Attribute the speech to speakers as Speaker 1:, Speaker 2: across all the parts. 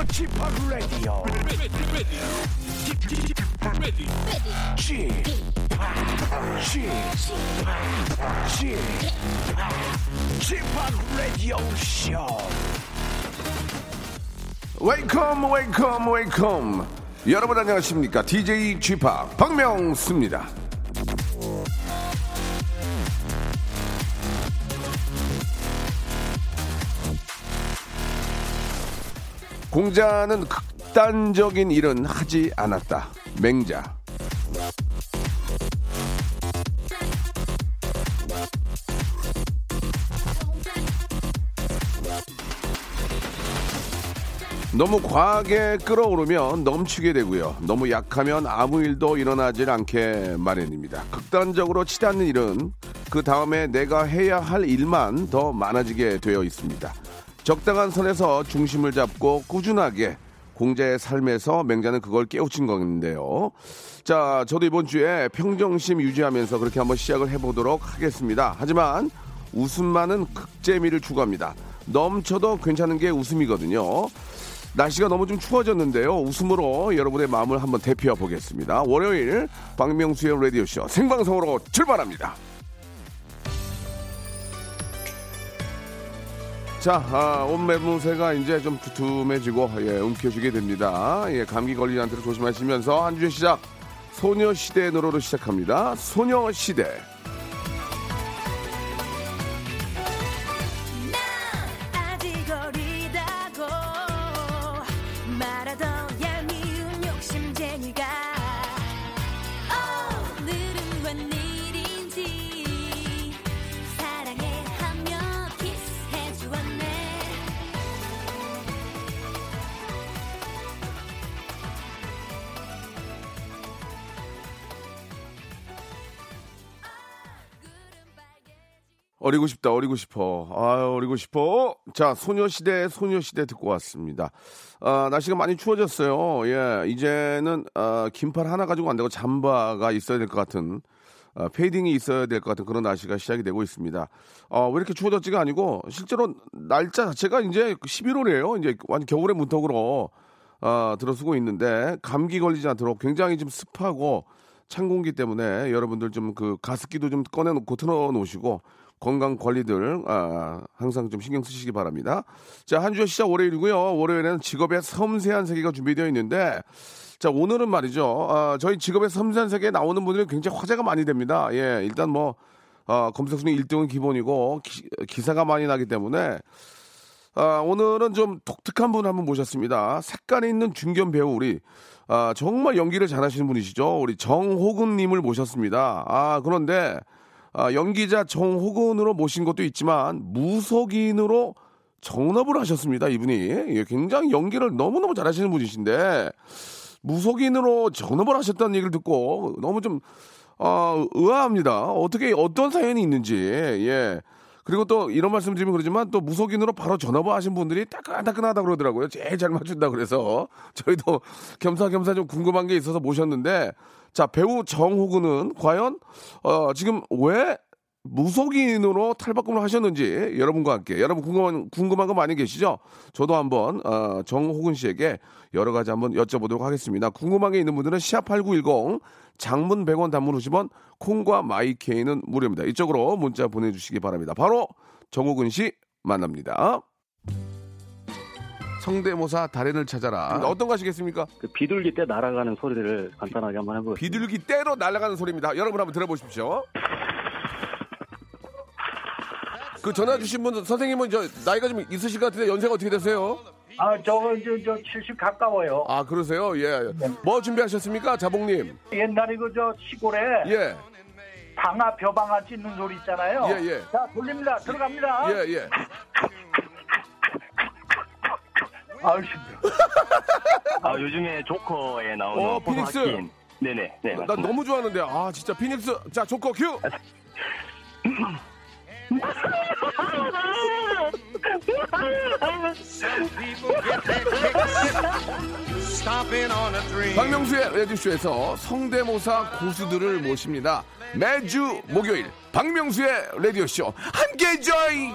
Speaker 1: Welcome to the Chip Radio. Chip, Chip, Chip, Radio Show.
Speaker 2: 웨이컴 웨이컴 웨이컴 여러분 안녕하십니까 DJ g 파 박명수입니다 공자는 극단적인 일은 하지 않았다 맹자 너무 과하게 끌어오르면 넘치게 되고요. 너무 약하면 아무 일도 일어나질 않게 마련입니다. 극단적으로 치닫는 일은 그 다음에 내가 해야 할 일만 더 많아지게 되어 있습니다. 적당한 선에서 중심을 잡고 꾸준하게 공자의 삶에서 맹자는 그걸 깨우친 건데요. 자, 저도 이번 주에 평정심 유지하면서 그렇게 한번 시작을 해보도록 하겠습니다. 하지만 웃음만은 극재미를 추구합니다. 넘쳐도 괜찮은 게 웃음이거든요. 날씨가 너무 좀 추워졌는데요. 웃음으로 여러분의 마음을 한번 대피해 보겠습니다. 월요일 박명수의 라디오쇼 생방송으로 출발합니다. 자, 아, 온 매무새가 이제 좀 두툼해지고 예, 움켜쥐게 됩니다. 예, 감기 걸리지 않도록 조심하시면서 한 주의 시작 소녀시대 노래로 시작합니다. 소녀시대.
Speaker 3: 어리고
Speaker 2: 싶다, 어리고 싶어. 아, 어리고 싶어. 자, 소녀시대, 소녀시대 듣고 왔습니다. 아, 날씨가 많이 추워졌어요. 예, 이제는, 아, 긴팔 하나 가지고 안 되고 잠바가 있어야 될 것 같은, 아, 페이딩이 있어야 될 것 같은 그런 날씨가 시작이 되고 있습니다. 아, 왜 이렇게 추워졌지가 아니고, 실제로 날짜 자체가 이제 11월이에요. 이제 완전 겨울의 문턱으로, 아, 들어서고 있는데, 감기 걸리지 않도록 굉장히 좀 습하고, 찬 공기 때문에 여러분들 좀 그 가습기도 좀 꺼내놓고 틀어놓으시고 건강 관리들 아, 항상 좀 신경 쓰시기 바랍니다. 자 한 주의 시작 월요일이고요. 월요일에는 직업의 섬세한 세계가 준비되어 있는데 자 오늘은 말이죠. 아, 저희 직업의 섬세한 세계에 나오는 분들이 굉장히 화제가 많이 됩니다. 예 일단 뭐 아, 검색 순위 1등은 기본이고 기, 사가 많이 나기 때문에 아, 오늘은 좀 독특한 분을 한번 모셨습니다. 색깔이 있는 중견 배우 우리 아, 정말 연기를 잘하시는 분이시죠. 우리 정호근 님을 모셨습니다. 아 그런데 아, 연기자 정호근으로 모신 것도 있지만 무속인으로 정업을 하셨습니다. 이분이 예, 굉장히 연기를 너무 너무 잘하시는 분이신데 무속인으로 전업을 하셨다는 얘기를 듣고 너무 좀 어, 의아합니다. 어떻게 어떤 사연이 있는지 예. 그리고 또 이런 말씀 드리면 그러지만 또 무속인으로 바로 전업을 하신 분들이 따끈따끈하다 그러더라고요. 제일 잘 맞춘다 그래서 저희도 겸사겸사 좀 궁금한 게 있어서 모셨는데 자 배우 정호근은 과연 어, 지금 왜 무속인으로 탈바꿈을 하셨는지 여러분과 함께 여러분 궁금한 궁금한 거 많이 계시죠? 저도 한번 어, 정호근 씨에게 여러 가지 한번 여쭤보도록 하겠습니다. 궁금한 게 있는 분들은 샵8910 장문 100원 단문 50원 콩과 마이케이는 무료입니다. 이쪽으로 문자 보내주시기 바랍니다. 바로 정호근 씨 만납니다. 성대모사 달인을 찾아라. 어떤 거 하시겠습니까?
Speaker 4: 그 비둘기 때 날아가는 소리를 간단하게 한번 해보겠습니다.
Speaker 2: 비둘기 떼로 날아가는 소리입니다. 여러분 한번 들어보십시오. 그 전화 주신 분 선생님은 저 나이가 좀 있으실 것 같은데 연세가 어떻게 되세요?
Speaker 5: 아, 저거 저, 저70 가까워요.
Speaker 2: 아 그러세요? 예. 뭐 준비하셨습니까, 자봉님?
Speaker 5: 옛날에 그 저 시골에
Speaker 2: 예,
Speaker 5: 방아 벼방아 찢는 소리 있잖아요.
Speaker 2: 예, 예.
Speaker 5: 자, 돌립니다. 들어갑니다.
Speaker 2: 예, 예.
Speaker 5: 아우 힘들어.
Speaker 4: 아, 요즘에 조커에 나오는
Speaker 2: 어, 피닉스.
Speaker 4: 하킨. 네네. 네.
Speaker 2: 나
Speaker 4: 맞습니다.
Speaker 2: 너무 좋아하는데 아 진짜 피닉스 자 조커 큐. 박명수의 라디오쇼에서 성대모사 고수들을 모십니다. 매주 목요일 박명수의 라디오쇼 함께 join.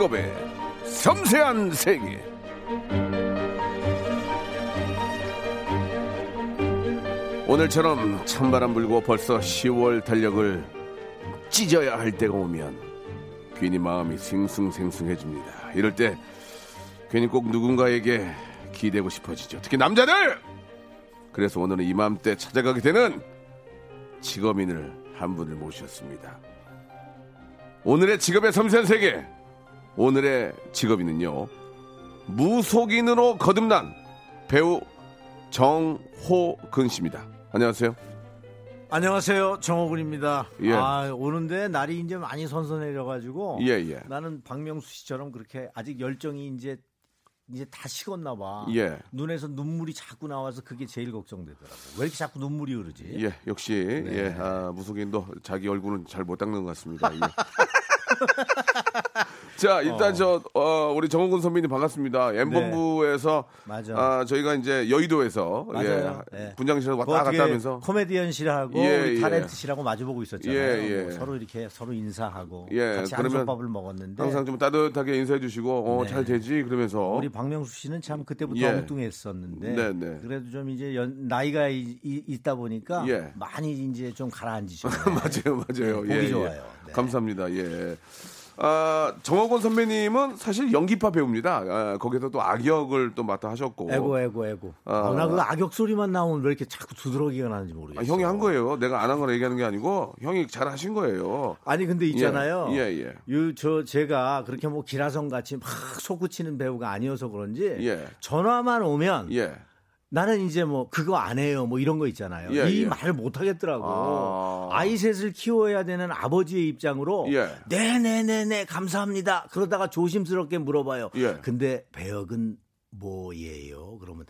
Speaker 2: 직업의 섬세한 세계. 오늘처럼 찬바람 불고 벌써 10월 달력을 찢어야 할 때가 오면 괜히 마음이 싱숭생숭해집니다. 이럴 때 괜히 꼭 누군가에게 기대고 싶어지죠. 특히 남자들! 그래서 오늘은 이맘때 찾아가게 되는 직업인을 한 분을 모셨습니다. 오늘의 직업의 섬세한 세계. 오늘의 직업인은요. 무속인으로 거듭난 배우 정호근 씨입니다. 안녕하세요.
Speaker 6: 안녕하세요. 정호근입니다.
Speaker 2: 예.
Speaker 6: 아, 오는데 날이 이제 많이 선선해져 가지고.
Speaker 2: 예, 예.
Speaker 6: 나는 박명수 씨처럼 그렇게 아직 열정이 이제 이제 다 식었나 봐.
Speaker 2: 예.
Speaker 6: 눈에서 눈물이 자꾸 나와서 그게 제일 걱정되더라고. 왜 이렇게 자꾸 눈물이 흐르지?
Speaker 2: 예, 역시
Speaker 6: 네.
Speaker 2: 예, 아, 무속인도 자기 얼굴은 잘 못 닦는 것 같습니다. 예. 자, 일단 저 어, 우리 정원근 선배님 반갑습니다. M본부에서
Speaker 6: 네. 맞아.
Speaker 2: 아, 저희가 이제 여의도에서
Speaker 6: 맞아요.
Speaker 2: 예,
Speaker 6: 네. 그거
Speaker 2: 왔다
Speaker 6: 어떻게
Speaker 2: 갔다 하면서
Speaker 6: 코미디언실하고
Speaker 2: 예,
Speaker 6: 우리
Speaker 2: 예.
Speaker 6: 타렌트실하고 마주보고 있었잖아요.
Speaker 2: 예, 예.
Speaker 6: 뭐 서로 이렇게 서로 인사하고
Speaker 2: 예,
Speaker 6: 같이 한솥밥을 먹었는데
Speaker 2: 항상 좀 따뜻하게 인사해 주시고 어,
Speaker 6: 네.
Speaker 2: 잘 되지 그러면서
Speaker 6: 우리 박명수 씨는 참 그때부터
Speaker 2: 예.
Speaker 6: 엉뚱했었는데
Speaker 2: 네, 네.
Speaker 6: 그래도 좀 이제 연- 나이가 이- 이- 있다 보니까
Speaker 2: 예.
Speaker 6: 많이 이제 좀 가라앉으시네.
Speaker 2: 맞아요, 맞아요.
Speaker 6: 네, 보기 좋아요. 네.
Speaker 2: 감사합니다. 예. 아, 정학원 선배님은 사실 연기파 배우입니다. 아, 거기서 또 악역을 또 맡아 하셨고.
Speaker 6: 에고 에고 에고.
Speaker 2: 아.
Speaker 6: 아, 나그 악역 소리만 나오면 왜 이렇게 자꾸 두드러기가 나는지
Speaker 2: 아,
Speaker 6: 모르겠어.
Speaker 2: 형이 한 거예요. 내가 안한 거라 얘기하는 게 아니고 형이 잘 하신 거예요.
Speaker 6: 아니 근데 있잖아요.
Speaker 2: 예, 예,
Speaker 6: 요, 저 제가 그렇게 뭐 기라성 같이 막 솟구치는 배우가 아니어서 그런지
Speaker 2: 예.
Speaker 6: 전화만 오면
Speaker 2: 예.
Speaker 6: 나는 이제 뭐 그거 안 해요 뭐 이런 거 있잖아요.
Speaker 2: 예,
Speaker 6: 이
Speaker 2: 예.
Speaker 6: 말을 못 하겠더라고.
Speaker 2: 아.
Speaker 6: 아이 셋을 키워야 되는 아버지의 입장으로
Speaker 2: 예.
Speaker 6: 네네네네 감사합니다. 그러다가 조심스럽게 물어봐요.
Speaker 2: 예.
Speaker 6: 근데 배역은 뭐예요? 그러면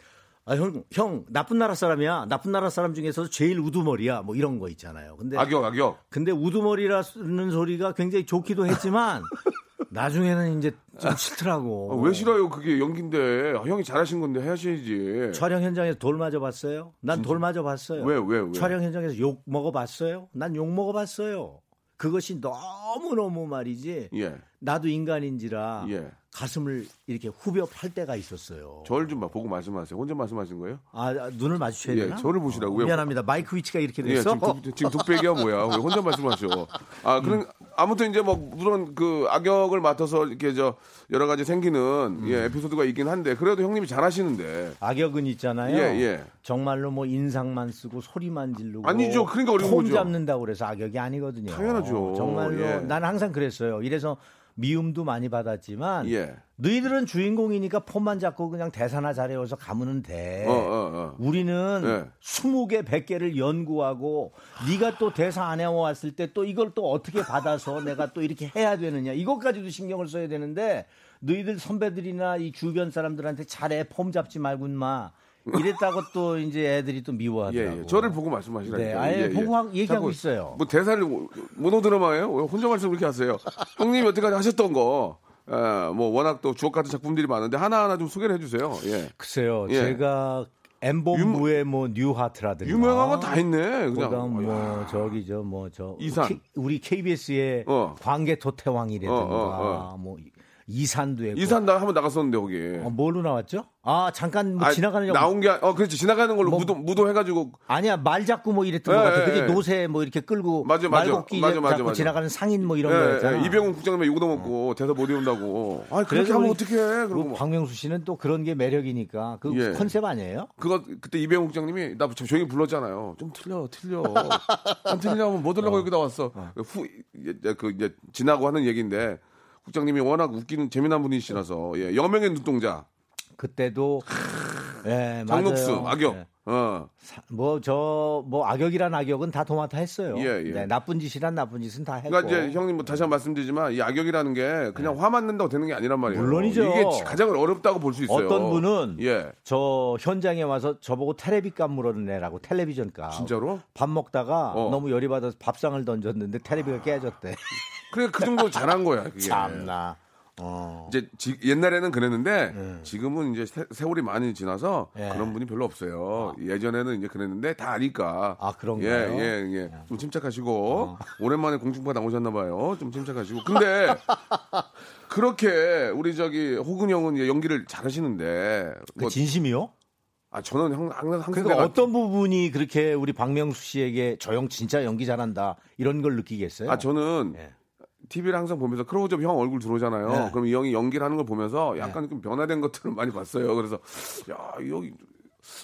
Speaker 6: 아, 형, 형, 나쁜 나라 사람이야. 나쁜 나라 사람 중에서 제일 우두머리야. 뭐 이런 거 있잖아요. 근데,
Speaker 2: 악역, 악역.
Speaker 6: 근데 우두머리라는 소리가 굉장히 좋기도 했지만, 나중에는 이제 좀 싫더라고.
Speaker 2: 아, 왜 싫어요? 그게 연기인데. 아, 형이 잘하신 건데 해야지.
Speaker 6: 촬영 현장에서 돌 맞아봤어요? 난 돌 맞아봤어요.
Speaker 2: 왜, 왜, 왜?
Speaker 6: 촬영 현장에서 욕 먹어봤어요? 난 욕 먹어봤어요. 그것이 너무 너무 말이지.
Speaker 2: 예.
Speaker 6: 나도 인간인지라
Speaker 2: 예.
Speaker 6: 가슴을 이렇게 후벼 팔 때가 있었어요.
Speaker 2: 저를 좀 봐, 보고 말씀하세요. 혼자 말씀하신 거예요?
Speaker 6: 아, 아, 눈을 마주쳐야
Speaker 2: 예,
Speaker 6: 되나?
Speaker 2: 저를 보시라고요.
Speaker 6: 미안합니다. 마이크 위치가 이렇게
Speaker 2: 예,
Speaker 6: 돼서.
Speaker 2: 지금, 독, 지금 독 백이야 뭐야? 왜 혼자 말씀하셔? 아, 그런 아무튼 이제 뭐 물론 그 악역을 맡아서 이렇게 저 여러 가지 생기는 예, 에피소드가 있긴 한데 그래도 형님이 잘하시는데
Speaker 6: 악역은 있잖아요.
Speaker 2: 예, 예.
Speaker 6: 정말로 뭐 인상만 쓰고 소리만 지르고
Speaker 2: 아니죠. 그러니까 어려운
Speaker 6: 폼
Speaker 2: 거죠.
Speaker 6: 잡는다고 그래서 악역이 아니거든요.
Speaker 2: 당연하죠.
Speaker 6: 정말로
Speaker 2: 예.
Speaker 6: 나는 항상 그랬어요. 이래서 미움도 많이 받았지만
Speaker 2: 예.
Speaker 6: 너희들은 주인공이니까 폼만 잡고 그냥 대사나 잘해서 가면 돼.
Speaker 2: 어, 어, 어.
Speaker 6: 우리는
Speaker 2: 예.
Speaker 6: 20개, 100개를 연구하고 네가 또 대사 안 해왔을 때 또 이걸 또 어떻게 받아서 내가 또 이렇게 해야 되느냐. 이것까지도 신경을 써야 되는데 너희들 선배들이나 이 주변 사람들한테 잘해. 폼 잡지 말고 마. 이랬다고 또 이제 애들이 또
Speaker 2: 예,
Speaker 6: 미워하더라고.
Speaker 2: 예. 저를 보고 말씀하시라니까.
Speaker 6: 네, 아예 보고 하- 얘기하고 있어요.
Speaker 2: 뭐 대사를 모노 드라마예요? 왜 혼자 말씀 그렇게 하세요? 형님이 여태까지 하셨던 거, 예, 뭐 워낙 또 주옥 같은 작품들이 많은데 하나하나 좀 소개를 해주세요. 예.
Speaker 6: 글쎄요.
Speaker 2: 예.
Speaker 6: 제가 엠본부의 뭐 뉴하트라든가
Speaker 2: 유명한 건 다 있네. 그냥.
Speaker 6: 뭐
Speaker 2: 야.
Speaker 6: 저기 저 뭐저
Speaker 2: 이산.
Speaker 6: 우리 KBS의
Speaker 2: 어.
Speaker 6: 광개토 태왕이라든가
Speaker 2: 어, 어,
Speaker 6: 뭐 이산도 했고
Speaker 2: 이산 나 한번 나갔었는데 거기.
Speaker 6: 어, 뭘로 나왔죠? 아 잠깐 뭐
Speaker 2: 아,
Speaker 6: 지나가는 영
Speaker 2: 나온 게, 아- 어, 그렇지. 지나가는 걸로
Speaker 6: 뭐-
Speaker 2: 무도, 무도 해가지고.
Speaker 6: 아니야 말 잡고 뭐 이랬던
Speaker 2: 예,
Speaker 6: 것 같아.
Speaker 2: 예,
Speaker 6: 그게
Speaker 2: 예.
Speaker 6: 노새 뭐 이렇게 끌고
Speaker 2: 맞아, 맞아.
Speaker 6: 말 걷기
Speaker 2: 맞아, 맞아,
Speaker 6: 잡고
Speaker 2: 맞아.
Speaker 6: 지나가는 상인 뭐 이런
Speaker 2: 예,
Speaker 6: 거였잖아.
Speaker 2: 예, 이병훈 국장님이 욕도 먹고 대사 못 외운다고. 아, 그렇게 하면
Speaker 6: 우리-
Speaker 2: 어떡해. 그러고.
Speaker 6: 그
Speaker 2: 뭐.
Speaker 6: 박명수 씨는 또 그런 게 매력이니까 그
Speaker 2: 예.
Speaker 6: 컨셉 아니에요?
Speaker 2: 그거 그때 이병훈 국장님이 나 조용히 불렀잖아요. 좀 틀려, 틀려. 안 틀리냐면 못 들라고 여기 나왔어. 후, 이제 그 이제 지나고 하는 얘기인데 국장님이 워낙 웃기는 재미난 분이시라서 예, 여명의 눈동자.
Speaker 6: 그때도 예, 맞아요.
Speaker 2: 악역.
Speaker 6: 예.
Speaker 2: 어.
Speaker 6: 뭐저뭐 악역이란 악역은 다 도맡아 했어요.
Speaker 2: 예, 예.
Speaker 6: 네, 나쁜 짓이란 나쁜 짓은 다 했고.
Speaker 2: 그러니까 이제 형님 뭐 다시 한번 말씀드리지만 이 악역이라는 게 그냥 화 맞는다고 되는 게 아니란 말이에요.
Speaker 6: 네. 물론이죠.
Speaker 2: 이게 지- 가장 어렵다고 볼 수 있어요.
Speaker 6: 어떤 분은
Speaker 2: 예.
Speaker 6: 저 현장에 와서 저보고 텔레비 값 물어내라고 텔레비전 값.
Speaker 2: 진짜로?
Speaker 6: 밥 먹다가
Speaker 2: 어.
Speaker 6: 너무 열이 받아서 밥상을 던졌는데 텔레비가 깨졌대.
Speaker 2: 그래 그 정도 잘한 거야. 그게.
Speaker 6: 참나. 어.
Speaker 2: 이제 지- 옛날에는 그랬는데 지금은 이제 세, 세월이 많이 지나서
Speaker 6: 예.
Speaker 2: 그런 분이 별로 없어요. 예전에는 이제 그랬는데 다 아니까.
Speaker 6: 아, 그런가요? 어.
Speaker 2: 예, 예, 예. 좀 침착하시고 오랜만에 공중파 나오셨나 봐요. 좀 침착하시고. 근데 그렇게 우리 저기 호근 형은 이제 연기를 잘하시는데
Speaker 6: 그
Speaker 2: 뭐,
Speaker 6: 진심이요?
Speaker 2: 아 저는 형, 항상 항상
Speaker 6: 그러니까 어떤 부분이 그렇게 우리 박명수 씨에게 저 형 진짜 연기 잘한다 이런 걸 느끼겠어요?
Speaker 2: 아 저는
Speaker 6: 예.
Speaker 2: TV를 항상 보면서 크로우즈업 형 얼굴 들어오잖아요.
Speaker 6: 네.
Speaker 2: 그럼 이 형이 연기를 하는 걸 보면서 약간 좀 변화된 것들을 많이 봤어요. 그래서 야 여기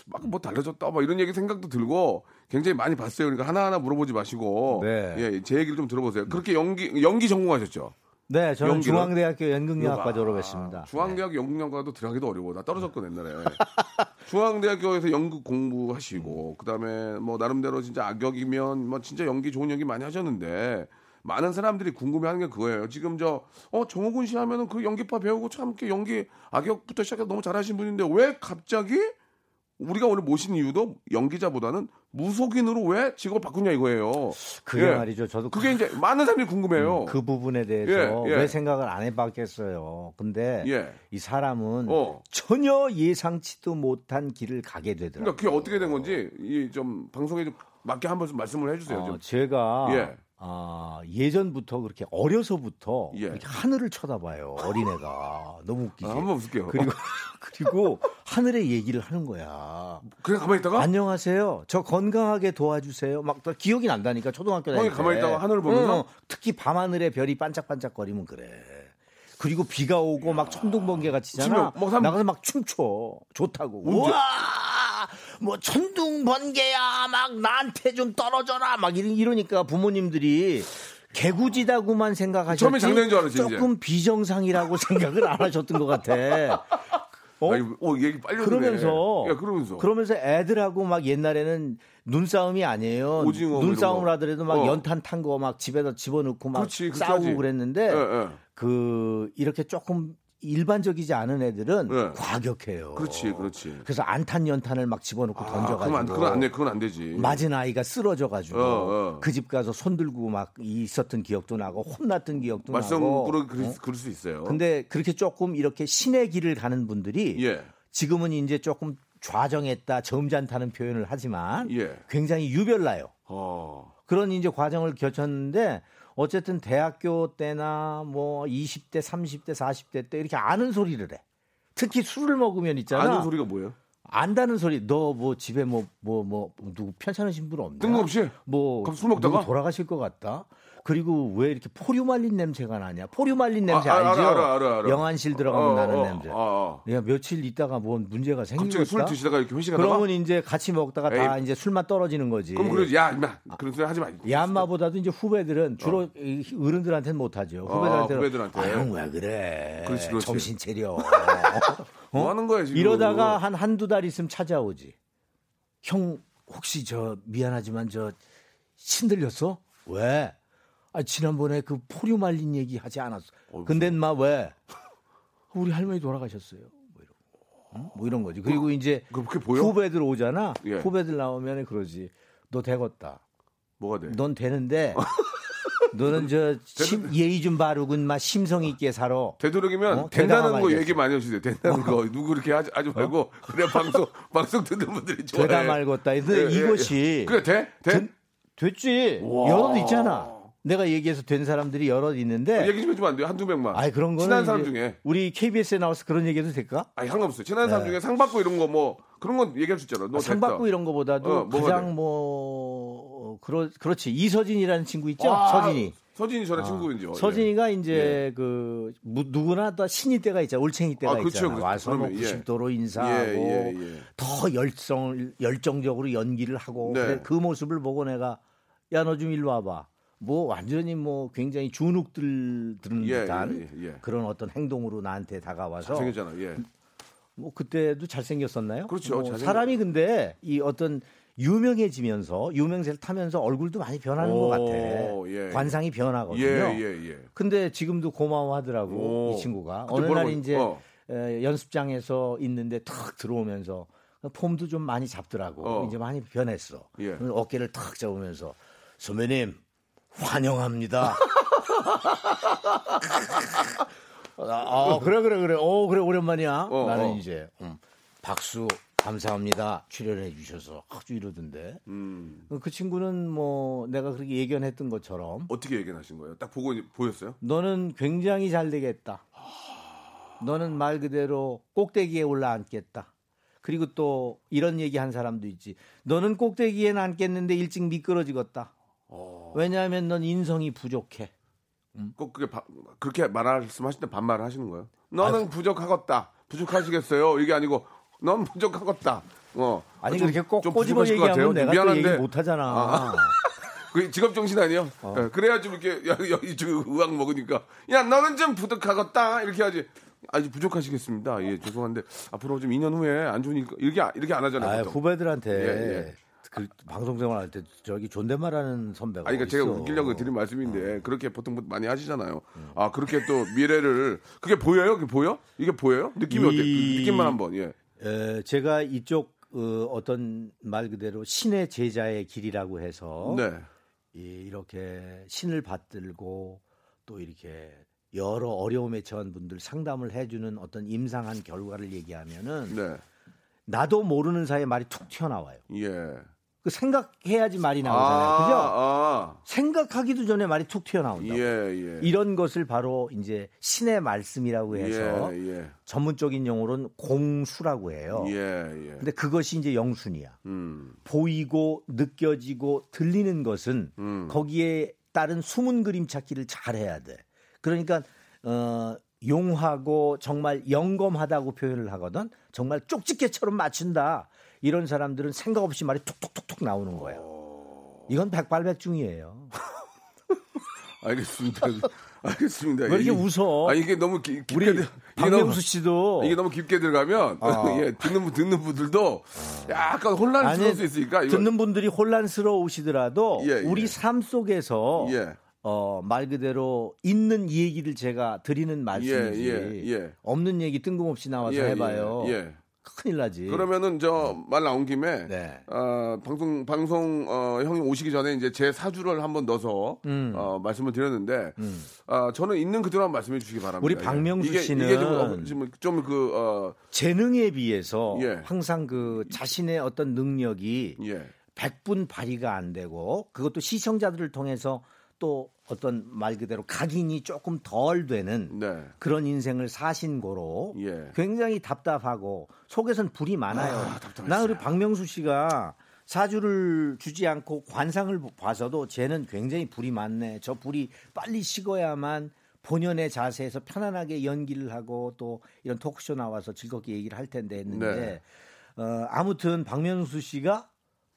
Speaker 2: 막 뭐 달라졌다 막 이런 얘기 생각도 들고 굉장히 많이 봤어요. 그러니까 하나하나 물어보지 마시고
Speaker 6: 네.
Speaker 2: 예, 제 얘기를 좀 들어보세요. 그렇게 연기 연기 전공하셨죠?
Speaker 6: 네, 저는
Speaker 2: 연기로?
Speaker 6: 중앙대학교 연극영화과
Speaker 2: 아,
Speaker 6: 졸업했습니다.
Speaker 2: 중앙대학 연극영화도 들어가기도 어려워. 나 떨어졌거든 옛날에. 중앙대학교에서 연극 공부하시고 그다음에 뭐 나름대로 진짜 악역이면 뭐 진짜 연기 좋은 연기 많이 하셨는데 많은 사람들이 궁금해하는 게 그거예요. 지금 저 어 정호군 씨 하면은 그 연기파 배우고 참 이렇게 연기 악역부터 시작해서 너무 잘하신 분인데 왜 갑자기 우리가 오늘 모신 이유도 연기자보다는 무속인으로 왜 직업을 바꾸냐 이거예요.
Speaker 6: 그게
Speaker 2: 예.
Speaker 6: 말이죠. 저도
Speaker 2: 그게 이제 많은 사람들이 궁금해요.
Speaker 6: 그 부분에 대해서
Speaker 2: 예, 예.
Speaker 6: 왜 생각을 안 해봤겠어요. 근데
Speaker 2: 예.
Speaker 6: 이 사람은
Speaker 2: 어.
Speaker 6: 전혀 예상치도 못한 길을 가게 되더라고요.
Speaker 2: 그러니까 그게 어떻게 된 건지 이 좀 방송에 좀 맞게 한번 좀 말씀을 해주세요.
Speaker 6: 어,
Speaker 2: 좀.
Speaker 6: 제가
Speaker 2: 예.
Speaker 6: 아, 예전부터 그렇게 어려서부터
Speaker 2: 예.
Speaker 6: 이렇게 하늘을 쳐다봐요. 어린애가 너무 웃기지.
Speaker 2: 아, 한번 웃을게요.
Speaker 6: 그리고 그리고 하늘의 얘기를 하는 거야.
Speaker 2: 그냥 가만히 있다가
Speaker 6: 안녕하세요. 저 건강하게 도와주세요. 막다 기억이 난다니까 초등학교 다닐 때.
Speaker 2: 가만히 있다가 하늘을 보면서?
Speaker 6: 응, 특히 밤하늘에 별이 반짝반짝거리면 그래. 그리고 비가 오고 막 천둥번개가 치잖아.
Speaker 2: 뭐
Speaker 6: 나가서 막 춤춰. 좋다고. 우와! 뭐 천둥 번개야. 막 나한테 좀 떨어져라. 막 이러- 이러니까 부모님들이 개구지다고만 생각하셨지.
Speaker 2: 처음에 장난인 줄 알았지, 이제.
Speaker 6: 조금 비정상이라고 생각을 안 하셨던 것 같아. 어?
Speaker 2: 아니, 어, 얘기 빨리
Speaker 6: 그러면서
Speaker 2: 야, 그러면서.
Speaker 6: 그러면서 애들하고 막 옛날에는 눈싸움이 아니에요.
Speaker 2: 오징어 뭐
Speaker 6: 눈싸움을. 하더라도 막
Speaker 2: 어.
Speaker 6: 연탄 탄 거 막 집에다 집어넣고 막
Speaker 2: 그렇지,
Speaker 6: 싸우고. 그랬는데
Speaker 2: 예, 예.
Speaker 6: 그 이렇게 조금 일반적이지 않은 애들은
Speaker 2: 예.
Speaker 6: 과격해요.
Speaker 2: 그렇지, 그렇지.
Speaker 6: 그래서 안탄 연탄을 막 집어넣고
Speaker 2: 아,
Speaker 6: 던져가지고
Speaker 2: 그건 안, 그건 안 돼, 그건 안 되지.
Speaker 6: 맞은 아이가 쓰러져가지고
Speaker 2: 어, 어.
Speaker 6: 그집 가서 손 들고 막 있었던 기억도 나고 혼났던 기억도 나고.
Speaker 2: 말썽으로 그럴,
Speaker 6: 어?
Speaker 2: 그럴 수 있어요.
Speaker 6: 근데 그렇게 조금 이렇게 신의 길을 가는 분들이
Speaker 2: 예,
Speaker 6: 지금은 이제 조금 좌정했다, 점잖다는 표현을 하지만
Speaker 2: 예.
Speaker 6: 굉장히 유별나요.
Speaker 2: 어,
Speaker 6: 그런 이제 과정을 거쳤는데 어쨌든 대학교 때나 뭐 20대, 30대, 40대 때 이렇게 아는 소리를 해. 특히 술을 먹으면 있잖아.
Speaker 2: 아는 소리가 뭐예요?
Speaker 6: 안다는 소리. 너 뭐 집에 뭐 뭐뭐 누구 편찮으신 분 없냐?
Speaker 2: 뜬금없이?
Speaker 6: 뭐
Speaker 2: 그럼 술 먹다가?
Speaker 6: 돌아가실 것 같다. 그리고 왜 이렇게 포류 말린 냄새가 나냐? 포류 말린 냄새
Speaker 2: 아, 아,
Speaker 6: 알죠?
Speaker 2: 알아, 알아, 알아.
Speaker 6: 영안실 들어가면
Speaker 2: 어,
Speaker 6: 나는
Speaker 2: 어,
Speaker 6: 냄새.
Speaker 2: 어, 어.
Speaker 6: 야 며칠 있다가 뭔 문제가 생기겠다.
Speaker 2: 갑자기 술 드시다가 이렇게 회식하다가
Speaker 6: 그러면 이제 같이 먹다가 다
Speaker 2: 에이.
Speaker 6: 이제 술만 떨어지는 거지.
Speaker 2: 그럼 그러지 야 임마 그런 소리 하지 마.
Speaker 6: 야마보다도 이제 후배들은 주로 이 어른들한테는 못 하죠. 후배들한테는
Speaker 2: 어. 후배들한테.
Speaker 6: 아, 형왜 그래?
Speaker 2: 그렇지, 그렇지.
Speaker 6: 정신 차려.
Speaker 2: 뭐 하는 거야 지금?
Speaker 6: 이러다가 한 한두 달 있으면 찾아오지. 형 혹시 저 미안하지만 저 신들렸어? 왜? 아 지난번에 그 포류 말린 얘기 하지 않았어. 근데 마 왜? 우리 할머니 돌아가셨어요. 뭐 이런, 응? 뭐 이런 거지. 그리고 이제? 후배들 오잖아.
Speaker 2: 예.
Speaker 6: 후배들 나오면 그러지. 너 되겠다.
Speaker 2: 뭐가 돼?
Speaker 6: 넌 되는데 너는 저 심- 예의 좀 바르고 막 심성 있게 살아.
Speaker 2: 되도록이면
Speaker 6: 어?
Speaker 2: 된다는 거.
Speaker 6: 얘기
Speaker 2: 많이 해주세요. 된다는 거 누구 그렇게 하지, 하지 말고 그래 방송 방송 듣는 분들이 좋아해.
Speaker 6: 되다 말겠다. 근데
Speaker 2: 예, 예,
Speaker 6: 이것이
Speaker 2: 예. 그래 돼? 돼?
Speaker 6: 된- 됐지. 여럿 있잖아. 내가 얘기해서 된 사람들이 여럿 있는데.
Speaker 2: 얘기 좀 해주면 안 돼요? 한두 명만.
Speaker 6: 아이 그런 거는
Speaker 2: 친한 사람 중에.
Speaker 6: 우리 KBS에 나와서 그런 얘기해도 될까?
Speaker 2: 아니 상관없어요. 친한 사람 중에 상 받고 이런 거 뭐 그런 건 얘기할 수 있잖아. 너
Speaker 6: 아, 상. 받고 이런 거보다도
Speaker 2: 어,
Speaker 6: 가장
Speaker 2: 돼?
Speaker 6: 뭐 그렇 그렇지 이서진이라는 친구 있죠
Speaker 2: 아,
Speaker 6: 서진이
Speaker 2: 서진이 저랑 친구인지.
Speaker 6: 서진이가 이제 그 무- 누구나 다 신이 때가 있잖아 올챙이 때가
Speaker 2: 아, 그쵸,
Speaker 6: 있잖아
Speaker 2: 그쵸.
Speaker 6: 와서 뭐
Speaker 2: 그러면, 예.
Speaker 6: 90도로 인사하고
Speaker 2: 예, 예, 예.
Speaker 6: 더 열성 열정적으로 연기를 하고
Speaker 2: 네.
Speaker 6: 그 모습을 보고 내가 야 너 좀 일로 와봐 뭐 완전히 뭐 굉장히 주눅들 드는
Speaker 2: 예,
Speaker 6: 듯한
Speaker 2: 예, 예, 예.
Speaker 6: 그런 어떤 행동으로 나한테 다가와서
Speaker 2: 잘생겼잖아. 예.
Speaker 6: 뭐 그때도 잘생겼었나요?
Speaker 2: 그렇죠.
Speaker 6: 뭐 사람이 근데 이 어떤 유명해지면서 유명세를 타면서 얼굴도 많이 변하는
Speaker 2: 오,
Speaker 6: 것 같아.
Speaker 2: 예.
Speaker 6: 관상이 변하거든요.
Speaker 2: 예, 예, 예.
Speaker 6: 근데 지금도 고마워하더라고
Speaker 2: 오.
Speaker 6: 이 친구가 어느 날 이제
Speaker 2: 어.
Speaker 6: 에, 연습장에서 있는데 탁 들어오면서 폼도 좀 많이 잡더라고
Speaker 2: 어.
Speaker 6: 이제 많이 변했어
Speaker 2: 예.
Speaker 6: 어깨를 탁 잡으면서 선배님 환영합니다 아, 그래 그래 그래 어 그래 오랜만이야
Speaker 2: 어,
Speaker 6: 나는
Speaker 2: 어.
Speaker 6: 이제 음, 박수 감사합니다 출연해 주셔서 아주 이러던데
Speaker 2: 음.
Speaker 6: 그 친구는 뭐 내가 그렇게 예견했던 것처럼
Speaker 2: 어떻게 얘기하신 거예요? 딱 보고 보였어요?
Speaker 6: 너는 굉장히 잘 되겠다. 너는 말 그대로 꼭대기에 올라앉겠다. 그리고 또 이런 얘기 한 사람도 있지. 너는 꼭대기에는 앉겠는데 일찍 미끄러지겠다.
Speaker 2: 어.
Speaker 6: 왜냐하면 넌 인성이 부족해.
Speaker 2: 꼭 그게 바- 그렇게 말씀하실 때 반말을 하시는 거예요? 너는 부족하겠다. 부족하시겠어요? 이게 아니고 넌 부족하겠다. 어.
Speaker 6: 아니
Speaker 2: 좀-
Speaker 6: 그렇게 꼭
Speaker 2: 좀
Speaker 6: 꼬집어 얘기하면
Speaker 2: 같아요.
Speaker 6: 내가 또
Speaker 2: 미안한데.
Speaker 6: 얘기 못하잖아.
Speaker 2: 아, 그 직업 정신 아니에요? 예, 그래야 좀 이렇게 야, 여기 좀 의학 먹으니까 야 너는 좀 부족하겠다 이렇게 하지. 아주 부족하시겠습니다. 예 죄송한데 앞으로 좀 2년 후에 안 좋으니까 이렇게 이렇게 안 하잖아요.
Speaker 6: 아. 후배들한테
Speaker 2: 예, 예.
Speaker 6: 그 방송 생활 할 때 저기 존댓말하는 선배가
Speaker 2: 아니, 그러니까 제가. 웃기려고 드린 말씀인데
Speaker 6: 어.
Speaker 2: 그렇게 보통 많이 하시잖아요.
Speaker 6: 음.
Speaker 2: 아 그렇게 또 미래를 그게 보여요? 그게 보여? 이게 보여요? 느낌이
Speaker 6: 이-
Speaker 2: 어때? 그 느낌만 한번 예.
Speaker 6: 에, 제가 이쪽 어, 떤말 그대로 신의 제자의 길이라고 해서
Speaker 2: 네.
Speaker 6: 이, 이렇게 신을 받들고 또 이렇게 여러 어려움에 처한 분들 상담을 해주는 어떤 임상한 결과를 얘기하면은
Speaker 2: 네.
Speaker 6: 나도 모르는 사이에 말이 툭 튀어나와요.
Speaker 2: 예.
Speaker 6: 그 생각해야지 말이 나오잖아요. 그죠?
Speaker 2: 아,
Speaker 6: 생각하기도 전에 말이 툭 튀어나온다.
Speaker 2: 예, 예.
Speaker 6: 이런 것을 바로 이제 신의 말씀이라고 해서
Speaker 2: 예, 예.
Speaker 6: 전문적인 용어로는 공수라고 해요.
Speaker 2: 예, 예.
Speaker 6: 근데 그것이 이제 영순이야.
Speaker 2: 음.
Speaker 6: 보이고 느껴지고 들리는 것은
Speaker 2: 음.
Speaker 6: 거기에 따른 숨은 그림 찾기를 잘 해야 돼. 그러니까 어 용하고 정말 영검하다고 표현을 하거든. 정말 쪽집게처럼 맞춘다. 이런 사람들은 생각 없이 말이 툭툭툭툭 나오는 거예요. 이건 백발백중이에요.
Speaker 2: 알겠습니다. 알겠습니다.
Speaker 6: 왜 이렇게
Speaker 2: 이게-
Speaker 6: 웃어?
Speaker 2: 아 이게 너무 기, 깊게
Speaker 6: 우리
Speaker 2: 들- 이게
Speaker 6: 박명수
Speaker 2: 너무-
Speaker 6: 씨도
Speaker 2: 이게 너무 깊게 들어가면
Speaker 6: 어.
Speaker 2: 예, 듣는 분 듣는 분들도 약간 혼란스러울 수 있으니까 이거
Speaker 6: 듣는 분들이 혼란스러우시더라도
Speaker 2: 예, 예.
Speaker 6: 우리 삶 속에서
Speaker 2: 예.
Speaker 6: 어, 말 그대로 있는 얘기를 제가 드리는 말씀이지
Speaker 2: 예, 예.
Speaker 6: 없는 얘기 뜬금없이 나와서
Speaker 2: 예,
Speaker 6: 해봐요. 큰일 나지.
Speaker 2: 그러면은 저 말 나온 김에
Speaker 6: 네.
Speaker 2: 어, 방송 방송 어, 형님 오시기 전에 이제 제 사주를 한번 넣어서
Speaker 6: 음.
Speaker 2: 어, 말씀을 드렸는데 아, 저는 있는 그대로 말씀해 주시기 바랍니다.
Speaker 6: 우리
Speaker 2: 예.
Speaker 6: 박명수
Speaker 2: 이게,
Speaker 6: 씨는
Speaker 2: 이게 좀, 어, 좀, 좀그 어,
Speaker 6: 재능에 비해서
Speaker 2: 예.
Speaker 6: 항상 그 자신의 어떤 능력이
Speaker 2: 예.
Speaker 6: 100분 발휘가 안 되고 그것도 시청자들을 통해서 또 어떤 말 그대로 각인이 조금 덜 되는
Speaker 2: 네.
Speaker 6: 그런 인생을 사신 거로
Speaker 2: 예.
Speaker 6: 굉장히 답답하고 속에선 불이 많아요.
Speaker 2: 아.
Speaker 6: 나 우리 박명수 씨가 사주를 주지 않고 관상을 봐서도 쟤는 굉장히 불이 많네. 저 불이 빨리 식어야만 본연의 자세에서 편안하게 연기를 하고 또 이런 토크쇼 나와서 즐겁게 얘기를 할 텐데 했는데
Speaker 2: 네.
Speaker 6: 어, 아무튼 박명수 씨가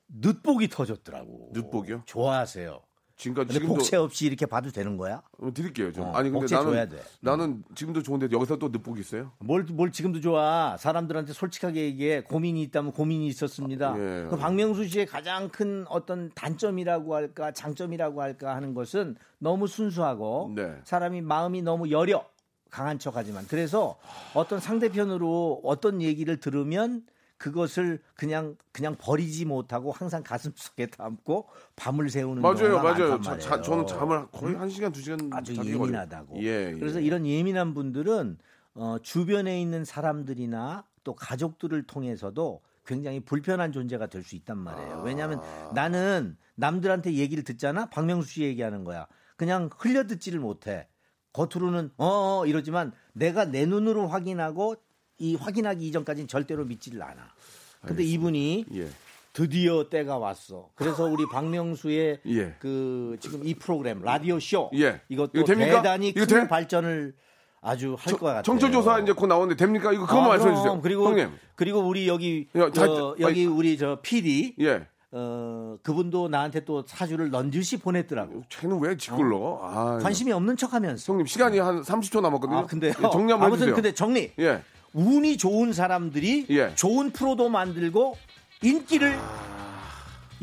Speaker 6: 늦복이 터졌더라고.
Speaker 2: 늦복이요?
Speaker 6: 좋아하세요.
Speaker 2: 지금까지
Speaker 6: 근데
Speaker 2: 지금도
Speaker 6: 복채 없이 이렇게 봐도 되는 거야?
Speaker 2: 어, 드릴게요 좀.
Speaker 6: 어,
Speaker 2: 아니 근데 나는
Speaker 6: 줘야 돼.
Speaker 2: 나는 지금도 좋은데 여기서 또 늦복이 있어요?
Speaker 6: 뭘, 뭘 지금도 좋아. 사람들한테 솔직하게 얘기해. 고민이 있다면 고민이 있었습니다.
Speaker 2: 예.
Speaker 6: 그 박명수 씨의 가장 큰 어떤 단점이라고 할까, 장점이라고 할까 하는 것은 너무 순수하고
Speaker 2: 네.
Speaker 6: 사람이 마음이 너무 여려. 강한 척 하지만. 그래서 어떤 상대편으로 어떤 얘기를 들으면 그것을 그냥 그냥 버리지 못하고 항상 가슴속에 담고 밤을 새우는
Speaker 2: 맞아요, 맞아요.
Speaker 6: 말이에요.
Speaker 2: 자, 저는 잠을 거의 한 시간 두 시간
Speaker 6: 아주 예민하다고.
Speaker 2: 예, 예.
Speaker 6: 그래서 이런 예민한 분들은 어, 주변에 있는 사람들이나 또 가족들을 통해서도 굉장히 불편한 존재가 될 수 있단 말이에요. 왜냐하면 나는 남들한테 얘기를 듣잖아. 박명수 씨 얘기하는 거야. 그냥 흘려 듣지를 못해. 겉으로는 어, 어 이러지만 내가 내 눈으로 확인하고 이 확인하기 이전까지는 절대로 믿지를 않아. 근데 이분이
Speaker 2: 예.
Speaker 6: 드디어 때가 왔어. 그래서 우리 박명수의
Speaker 2: 예.
Speaker 6: 그 지금 이 프로그램 라디오 쇼
Speaker 2: 예.
Speaker 6: 이것도? 대단히 큰
Speaker 2: 돼?
Speaker 6: 발전을 아주 할 것 같아요.
Speaker 2: 청취조사 이제 곧 나오는데 됩니까? 이거 그것만
Speaker 6: 아,
Speaker 2: 말씀해. 주세요.
Speaker 6: 그리고
Speaker 2: 형님.
Speaker 6: 그리고 우리 여기
Speaker 2: 야, 다-
Speaker 6: 저, 여기 우리 저 PD
Speaker 2: 예.
Speaker 6: 어 그분도 나한테 또 사주를 넌지시 보냈더라고.
Speaker 2: 쟤는 왜 지글러? 아,
Speaker 6: 관심이 없는 척하면서.
Speaker 2: 형님 시간이 한 30초 남았거든요.
Speaker 6: 아 근데
Speaker 2: 예, 정리 한번
Speaker 6: 아무튼
Speaker 2: 해주세요.
Speaker 6: 근데 정리.
Speaker 2: 예.
Speaker 6: 운이 좋은 사람들이
Speaker 2: 예.
Speaker 6: 좋은 프로도 만들고 인기를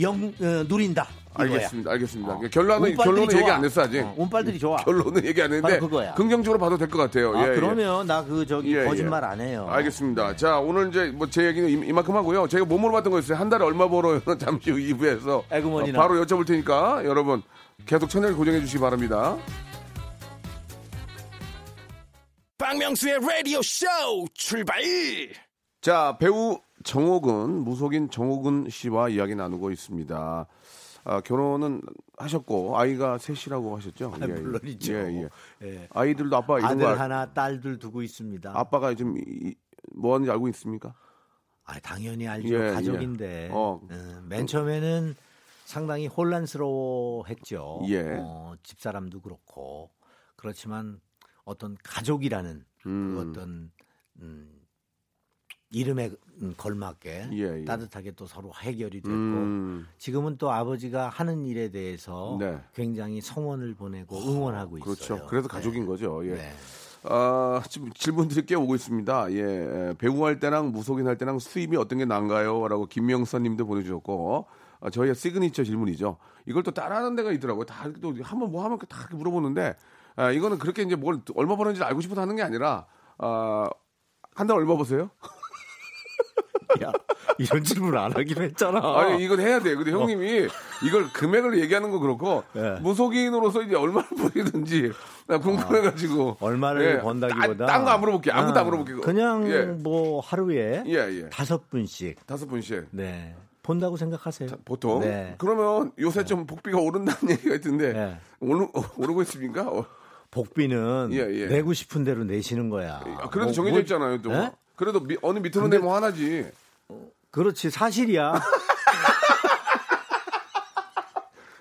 Speaker 6: 영 어, 누린다. 이거야.
Speaker 2: 알겠습니다. 알겠습니다.
Speaker 6: 어.
Speaker 2: 결론은 결론은
Speaker 6: 좋아.
Speaker 2: 얘기 안 했어 아직.
Speaker 6: 어, 운빨들이 좋아.
Speaker 2: 결론은 얘기 안 했는데
Speaker 6: 그거야.
Speaker 2: 긍정적으로 봐도 될 것 같아요.
Speaker 6: 아,
Speaker 2: 예, 예.
Speaker 6: 그러면 나그 저기
Speaker 2: 예,
Speaker 6: 거짓말
Speaker 2: 예.
Speaker 6: 안 해요.
Speaker 2: 알겠습니다. 자, 오늘 이제 뭐 제 얘기는 이- 이만큼 하고요. 제가 뭐 물어봤던 거 있어요. 한 달에 얼마 벌어요? 잠시 후 2부에서
Speaker 6: 에그머니나.
Speaker 2: 바로 여쭤볼 테니까 여러분 계속 채널 고정해 주시기 바랍니다.
Speaker 7: 박명수의 라디오 쇼 출발
Speaker 2: 자, 배우 정옥은 무속인 정옥은 씨와 이야기 나누고 있습니다. 아, 결혼은 하셨고 아이가 셋이라고 하셨죠?
Speaker 6: 아, 물론이죠.
Speaker 2: 예, 예.
Speaker 6: 예.
Speaker 2: 아이들도 아빠 이런
Speaker 6: 아들
Speaker 2: 거 알-
Speaker 6: 하나, 딸들 두고 있습니다.
Speaker 2: 아빠가 지금 이- 뭐 하는지 알고 있습니까?
Speaker 6: 아, 당연히 알죠.
Speaker 2: 예,
Speaker 6: 가족인데.
Speaker 2: 예. 어.
Speaker 6: 어, 맨 처음에는 상당히 혼란스러워했죠.
Speaker 2: 예.
Speaker 6: 어, 집사람도 그렇고. 그렇지만 어떤 가족이라는
Speaker 2: 음.
Speaker 6: 그 어떤 음, 이름에 음, 걸맞게
Speaker 2: 예, 예.
Speaker 6: 따뜻하게 또 서로 해결이 됐고
Speaker 2: 음,
Speaker 6: 지금은 또 아버지가 하는 일에 대해서
Speaker 2: 네.
Speaker 6: 굉장히 성원을 보내고 응원하고
Speaker 2: 그렇죠.
Speaker 6: 있어요.
Speaker 2: 그래서 가족인 거죠. 예.
Speaker 6: 네.
Speaker 2: 아, 지금 질문들이 꽤 오고 있습니다. 예, 에, 배우 할 때랑 무속인 할 때랑 수입이 어떤 게 나은가요? 라고 김명선 님도 보내주셨고, 아, 저희의 시그니처 질문이죠. 이걸 또 따라하는 데가 있더라고요. 다 또 한번 뭐 하면 다 물어보는데, 아, 이거는 그렇게 이제 뭘 얼마 버는지 알고 싶어서 하는 게 아니라, 아, 한 달 얼마 버세요?
Speaker 6: 야, 이런 질문 안 하기로 했잖아.
Speaker 2: 아니, 이건 해야 돼요. 근데 형님이 이걸 금액을 얘기하는 거 그렇고,
Speaker 6: 예.
Speaker 2: 무속인으로서 이제 얼마를 버리든지, 나 궁금해가지고.
Speaker 6: 얼마를
Speaker 2: 예.
Speaker 6: 번다기보다
Speaker 2: 아, 딴거 안 물어볼게요. 아무도
Speaker 6: 아,
Speaker 2: 안 물어볼게요.
Speaker 6: 그냥
Speaker 2: 예.
Speaker 6: 뭐 하루에
Speaker 2: 예, 예.
Speaker 6: 다섯 분씩
Speaker 2: 다섯 분씩.
Speaker 6: 네 본다고 생각하세요.
Speaker 2: 보통.
Speaker 6: 네.
Speaker 2: 그러면 요새 좀 복비가 오른다는 얘기가 있던데,
Speaker 6: 네.
Speaker 2: 오르, 오르고 있습니까? 어,
Speaker 6: 복비는
Speaker 2: 예, 예.
Speaker 6: 내고 싶은 대로 내시는 거야.
Speaker 2: 아, 그래도
Speaker 6: 뭐,
Speaker 2: 정해져
Speaker 6: 뭐-
Speaker 2: 있잖아요, 또.
Speaker 6: 예?
Speaker 2: 그래도 미- 어느 밑으로 내면 화나지.
Speaker 6: 그렇지 사실이야.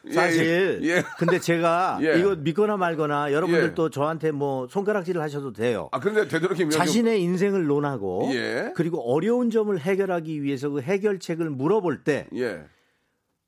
Speaker 2: 예,
Speaker 6: 사실.
Speaker 2: 예. 예.
Speaker 6: 근데 제가
Speaker 2: 예.
Speaker 6: 이거 믿거나 말거나 여러분들
Speaker 2: 예.
Speaker 6: 또 저한테 뭐 손가락질을 하셔도 돼요.
Speaker 2: 아, 근데 되도록이면. 좀-
Speaker 6: 자신의 인생을 논하고
Speaker 2: 예.
Speaker 6: 그리고 어려운 점을 해결하기 위해서 그 해결책을 물어볼 때
Speaker 2: 예.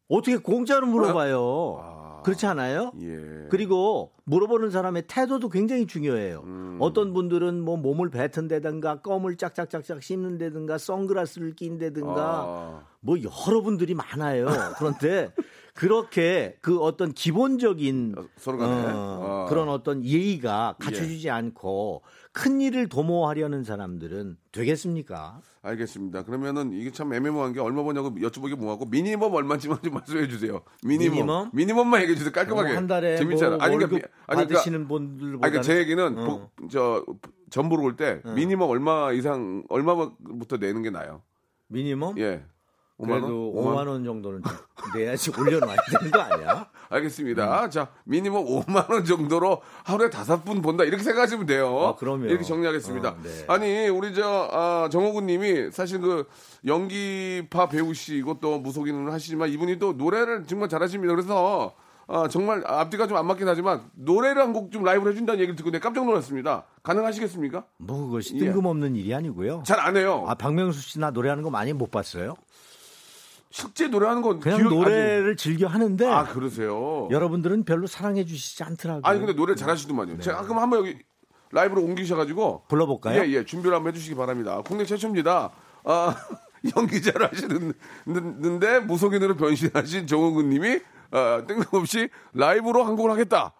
Speaker 6: 어떻게 공짜로 물어봐요.
Speaker 2: 아.
Speaker 6: 그렇지 않아요?
Speaker 2: 예.
Speaker 6: 그리고 물어보는 사람의 태도도 굉장히 중요해요.
Speaker 2: 음.
Speaker 6: 어떤 분들은 뭐 몸을 뱉은다든가 껌을 짝짝짝짝 씹는다든가 선글라스를 낀다든가
Speaker 2: 아.
Speaker 6: 뭐 여러 분들이 많아요. 그런데 그렇게 그 어떤 기본적인
Speaker 2: 어, 서로 간에.
Speaker 6: 어,
Speaker 2: 아.
Speaker 6: 그런 어떤 예의가 갖춰주지 않고 큰 일을 도모하려는 사람들은 되겠습니까?
Speaker 2: 알겠습니다. 그러면은 이게 참 애매모호한 게 얼마 버냐고 여쭤보기 뭐하고 미니멈 얼마인지만 좀 말씀해 주세요. 미니멈.
Speaker 6: 미니멈?
Speaker 2: 만 얘기해 주세요. 깔끔하게.
Speaker 6: 한 달에
Speaker 2: 재밌잖아.
Speaker 6: 뭐
Speaker 2: 아니, 그러니까, 아니, 그러니까-
Speaker 6: 분들보다
Speaker 2: 아니, 그러니까 제 얘기는
Speaker 6: 어.
Speaker 2: 복- 저 전부로 올때 미니멈 얼마 이상 얼마부터 내는 게 나요?
Speaker 6: 미니멈
Speaker 2: 예. 5만 원?
Speaker 6: 그래도
Speaker 2: 5만
Speaker 6: 5만 원 정도는 좀 내야지 올려놔야 되는 거 아니야?
Speaker 2: 알겠습니다.
Speaker 6: 음.
Speaker 2: 자, 미니멈 5만 원 정도로 하루에 다섯 분 본다. 이렇게 생각하시면 돼요.
Speaker 6: 아, 그럼요.
Speaker 2: 이렇게 정리하겠습니다.
Speaker 6: 어, 네.
Speaker 2: 아니, 우리 저 아, 정호군 님이 사실 그 연기파 배우시고 또 무속인을 하시지만 이분이 또 노래를 정말 잘하십니다. 그래서 아, 정말 앞뒤가 좀 안 맞긴 하지만 노래를 한 곡 좀 라이브를 해준다는 얘기를 듣고 내가 깜짝 놀랐습니다. 가능하시겠습니까?
Speaker 6: 뭐 그것이
Speaker 2: 예.
Speaker 6: 뜬금없는 일이 아니고요.
Speaker 2: 잘 안 해요.
Speaker 6: 아 박명수 씨나 노래하는 거 많이 못 봤어요?
Speaker 2: 실제 노래하는 건
Speaker 6: 그냥
Speaker 2: 기억-
Speaker 6: 노래를 즐겨 하는데
Speaker 2: 아, 그러세요.
Speaker 6: 여러분들은 별로 사랑해 주시지 않더라고요.
Speaker 2: 아니 근데 노래 잘하시더만요. 제가 그럼 한번 여기 라이브로 옮기셔가지고
Speaker 6: 네. 불러볼까요?
Speaker 2: 예, 예, 준비를 한번 해주시기 바랍니다. 국내 최초입니다. 아, 연기자를 하시는데 무속인으로 변신하신 정호근님이 아, 뜬금없이 라이브로 한 곡을 하겠다.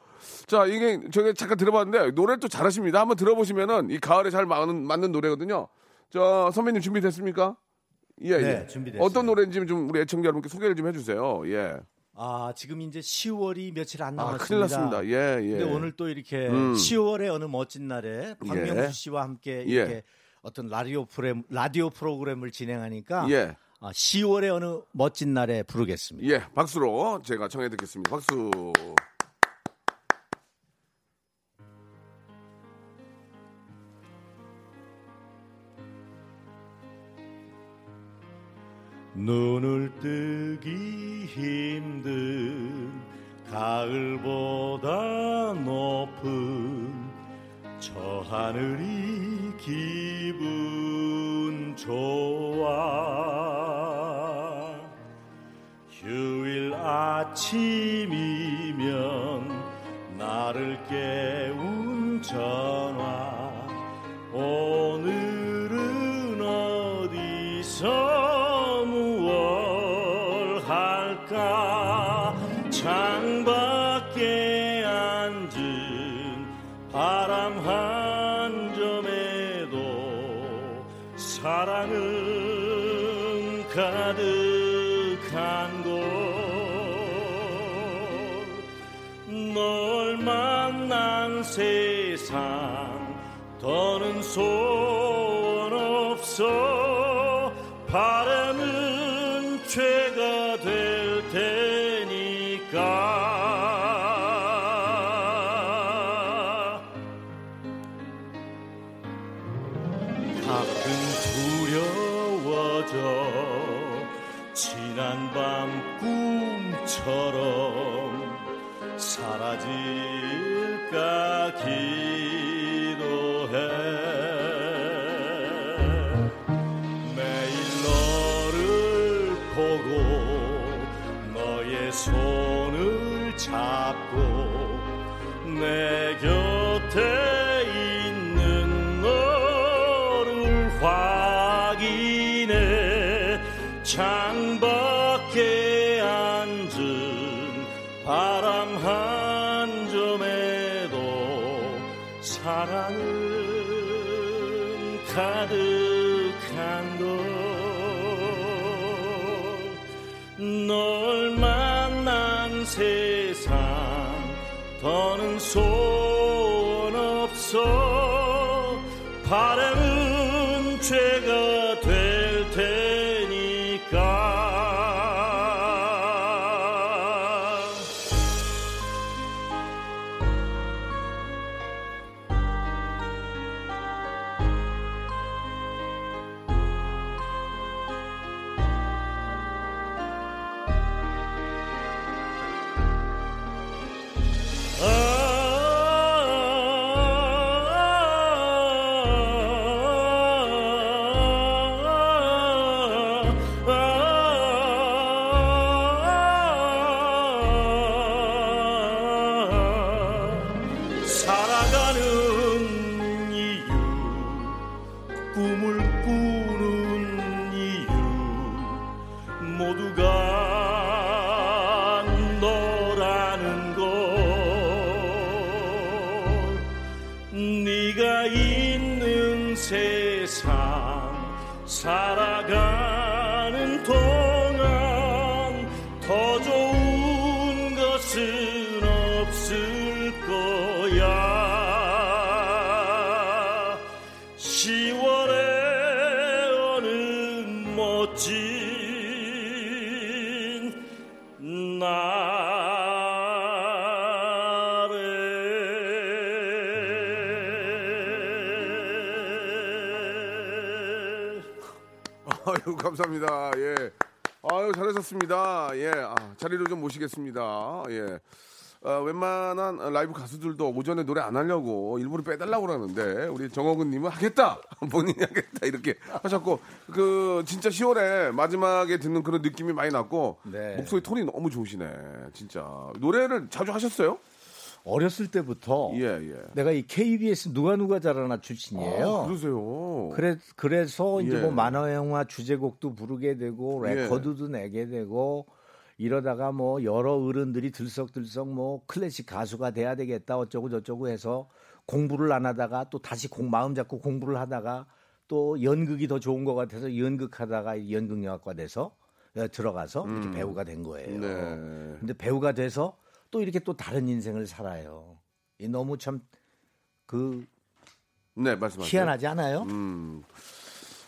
Speaker 2: 자, 이게 저게 잠깐 들어봤는데 노래 또 잘하십니다. 한번 들어보시면은 이 가을에 잘 맞는, 맞는 노래거든요. 저 선배님 준비됐습니까? 예,
Speaker 6: 네,
Speaker 2: 예.
Speaker 6: 준비됐어요.
Speaker 2: 어떤 노래인지 좀 우리 애청자 여러분께 소개를 좀 해주세요. 예.
Speaker 6: 아 지금 이제 10월이 며칠 안
Speaker 2: 아,
Speaker 6: 남았습니다.
Speaker 2: 큰일 났습니다. 예, 예.
Speaker 6: 근데 오늘 또 이렇게
Speaker 2: 음.
Speaker 6: 10월의 어느 멋진 날에 박명수
Speaker 2: 예.
Speaker 6: 씨와 함께
Speaker 2: 예.
Speaker 6: 이렇게 어떤 라디오 프로그램 라디오 프로그램을 진행하니까
Speaker 2: 예.
Speaker 6: 아, 10월의 어느 멋진 날에 부르겠습니다.
Speaker 2: 예, 박수로 제가 청해 듣겠습니다. 박수.
Speaker 6: 눈을 뜨기 힘든 가을보다 높은 저 하늘이 기분 좋아. 휴일 아침이면 나를 깨
Speaker 7: 소원 없어. 바람은 죄가 될테 아유
Speaker 2: 감사합니다. 예. 아유 잘하셨습니다. 예. 아, 자리로 좀 모시겠습니다. 예. 아, 웬만한 라이브 가수들도 오전에 노래 안 하려고 일부러 빼달라고 그러는데 우리 정호근 님은 하겠다 본인이 하겠다 이렇게 하셨고 그 진짜 10월에 마지막에 듣는 그런 느낌이 많이 났고
Speaker 6: 네.
Speaker 2: 목소리 톤이 너무 좋으시네 진짜 노래를 자주 하셨어요?
Speaker 6: 어렸을 때부터
Speaker 2: 예 예.
Speaker 6: 내가 이 KBS 누가 누가 잘하나 출신이에요.
Speaker 2: 아, 그러세요.
Speaker 6: 그래 그래서 이제
Speaker 2: 예.
Speaker 6: 뭐 만화 영화 주제곡도 부르게 되고
Speaker 2: 예.
Speaker 6: 레코드도 내게 되고 이러다가 뭐 여러 어른들이 들썩들썩 뭐 클래식 가수가 돼야 되겠다 어쩌고 저쩌고 해서 공부를 안 하다가 또 다시 공 마음 잡고 공부를 하다가 또 연극이 더 좋은 것 같아서 연극하다가 연극영화과 돼서 어, 들어가서 이렇게 배우가 된 거예요.
Speaker 2: 음. 네.
Speaker 6: 근데 배우가 돼서 또 이렇게 또 다른 인생을 살아요. 이 너무 참그
Speaker 2: 네 말씀하세요.
Speaker 6: 희한하지 않아요?
Speaker 2: 음.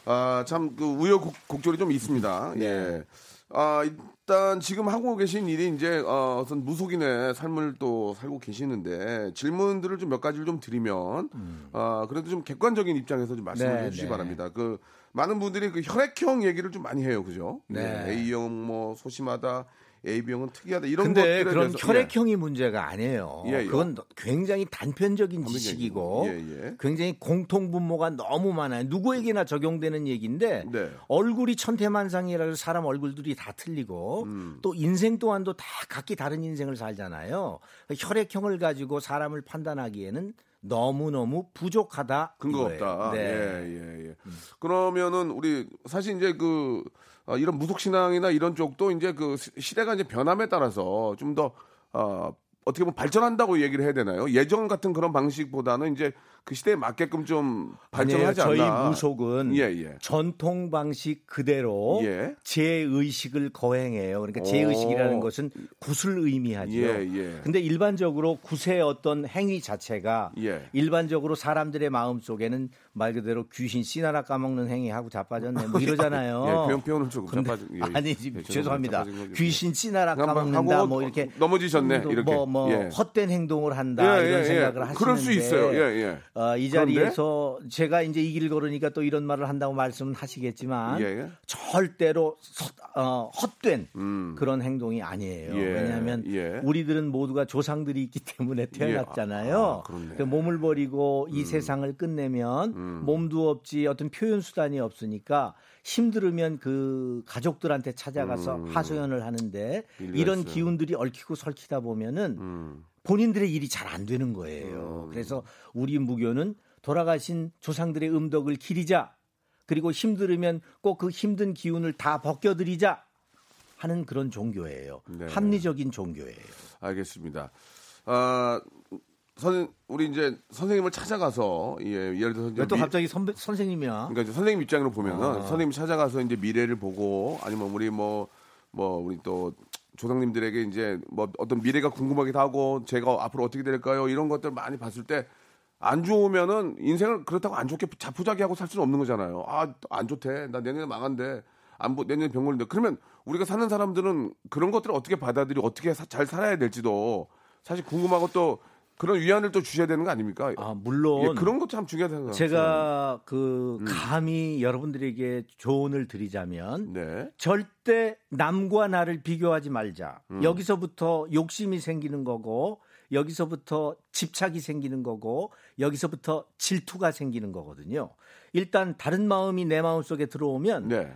Speaker 2: 아, 참, 그, 우여곡절이 좀 있습니다.
Speaker 6: 네.
Speaker 2: 예. 아, 일단 지금 하고 계신 일이 이제, 어, 어떤 무속인의 삶을 또 살고 계시는데, 질문들을 좀 몇 가지를 좀 드리면, 아, 그래도 좀 객관적인 입장에서 좀 말씀을
Speaker 6: 음. 네,
Speaker 2: 해주시기
Speaker 6: 네.
Speaker 2: 바랍니다. 그, 많은 분들이 그 혈액형 얘기를 좀 많이 해요. 그죠?
Speaker 6: 네.
Speaker 2: 예, A형 뭐, 소심하다, AB형은 특이하다, 이런
Speaker 6: 근데
Speaker 2: 것들에
Speaker 6: 그런. 혈액형이 문제가 아니에요.
Speaker 2: 예, 예.
Speaker 6: 그건 굉장히 단편적인 지식이고
Speaker 2: 예, 예.
Speaker 6: 굉장히 공통 분모가 너무 많아요. 누구에게나 적용되는 얘기인데
Speaker 2: 네.
Speaker 6: 얼굴이 천태만상이라 해서 사람 얼굴들이 다 틀리고
Speaker 2: 음.
Speaker 6: 또 인생 또한도 다 각기 다른 인생을 살잖아요. 혈액형을 가지고 사람을 판단하기에는 너무 너무 부족하다.
Speaker 2: 근거가
Speaker 6: 이거예요.
Speaker 2: 없다.
Speaker 6: 네.
Speaker 2: 예, 예, 예. 그러면은 우리 사실 이제 그 어, 이런 무속 신앙이나 이런 쪽도 이제 그 시- 시대가 이제 변함에 따라서 좀 더 어, 어떻게 보면 발전한다고 얘기를 해야 되나요? 예전 같은 그런 방식보다는 이제 그 시대에 맞게끔 좀 발전하지
Speaker 6: 아니에요.
Speaker 2: 않나.
Speaker 6: 저희 무속은
Speaker 2: 예, 예.
Speaker 6: 전통 방식 그대로
Speaker 2: 예.
Speaker 6: 제 의식을 거행해요. 그러니까 제 의식이라는
Speaker 2: 오.
Speaker 6: 것은 굿을 의미하죠.
Speaker 2: 예, 예.
Speaker 6: 근데 일반적으로 굿의 어떤 행위 자체가
Speaker 2: 예.
Speaker 6: 일반적으로 사람들의 마음 속에는 말 그대로 귀신 씨나라 까먹는 행위하고 자빠졌네 뭐 이러잖아요.
Speaker 2: 예, 표현 표현은 조금
Speaker 6: 근데
Speaker 2: 자빠진- 예, 예.
Speaker 6: 아니
Speaker 2: 예,
Speaker 6: 죄송합니다. 귀신 씨나라 까먹는다 뭐 이렇게
Speaker 2: 넘어지셨네,
Speaker 6: 뭐,
Speaker 2: 이렇게.
Speaker 6: 뭐
Speaker 2: 예.
Speaker 6: 헛된 행동을 한다
Speaker 2: 예,
Speaker 6: 이런
Speaker 2: 예,
Speaker 6: 생각을
Speaker 2: 예.
Speaker 6: 하시는데
Speaker 2: 그럴 수 있어요. 예, 예.
Speaker 6: 어, 이 자리에서 제가 이제 이 길 걸으니까 또 이런 말을 한다고 말씀은 하시겠지만
Speaker 2: 예, 예.
Speaker 6: 절대로 서- 어, 헛된
Speaker 2: 음.
Speaker 6: 그런 행동이 아니에요.
Speaker 2: 예,
Speaker 6: 왜냐하면
Speaker 2: 예.
Speaker 6: 우리들은 모두가 조상들이 있기 때문에 태어났잖아요.
Speaker 2: 아. 음.
Speaker 6: 그 몸을 버리고 이 세상을 끝내면 몸도 없지 어떤 표현 수단이 없으니까 힘들으면 그 가족들한테 찾아가서 하소연을 하는데
Speaker 2: 음.
Speaker 6: 이런. 기운들이 얽히고 설키다 보면은
Speaker 2: 음.
Speaker 6: 본인들의 일이 잘 안 되는 거예요. 그래서 우리 무교는 돌아가신 조상들의 음덕을 기리자. 그리고 힘들으면 꼭 그 힘든 기운을 다 벗겨드리자 하는 그런 종교예요.
Speaker 2: 네.
Speaker 6: 합리적인 종교예요.
Speaker 2: 알겠습니다. 아, 선 우리 이제 선생님을 찾아가서 예, 예를 들어서
Speaker 6: 또
Speaker 2: 미-
Speaker 6: 갑자기 선배, 선생님이야?
Speaker 2: 그러니까 선생님 입장으로 보면은
Speaker 6: 아.
Speaker 2: 선생님 찾아가서 이제 미래를 보고 아니면 우리 뭐뭐 우리 또 조상님들에게 이제 뭐 어떤 미래가 궁금하기도 하고 제가 앞으로 어떻게 될까요 이런 것들 많이 봤을 때 안 좋으면은 인생을 그렇다고 안 좋게 자포자기하고 살 수는 없는 거잖아요. 아 안 좋대. 나 내년에 망한데 안 보- 내년에 병 걸린다. 그러면 우리가 사는 사람들은 그런 것들을 어떻게 받아들이고 어떻게 사- 잘 살아야 될지도 사실 궁금하고 또 그런 위안을 또 주셔야 되는 거 아닙니까?
Speaker 6: 아, 물론
Speaker 2: 예, 그런 것도 참 중요하다는 생각.
Speaker 6: 제가 그
Speaker 2: 음.
Speaker 6: 감히 여러분들에게 조언을 드리자면
Speaker 2: 네.
Speaker 6: 절대 남과 나를 비교하지 말자.
Speaker 2: 음.
Speaker 6: 여기서부터 욕심이 생기는 거고 여기서부터 집착이 생기는 거고 여기서부터 질투가 생기는 거거든요. 일단 다른 마음이 내 마음 속에 들어오면
Speaker 2: 네.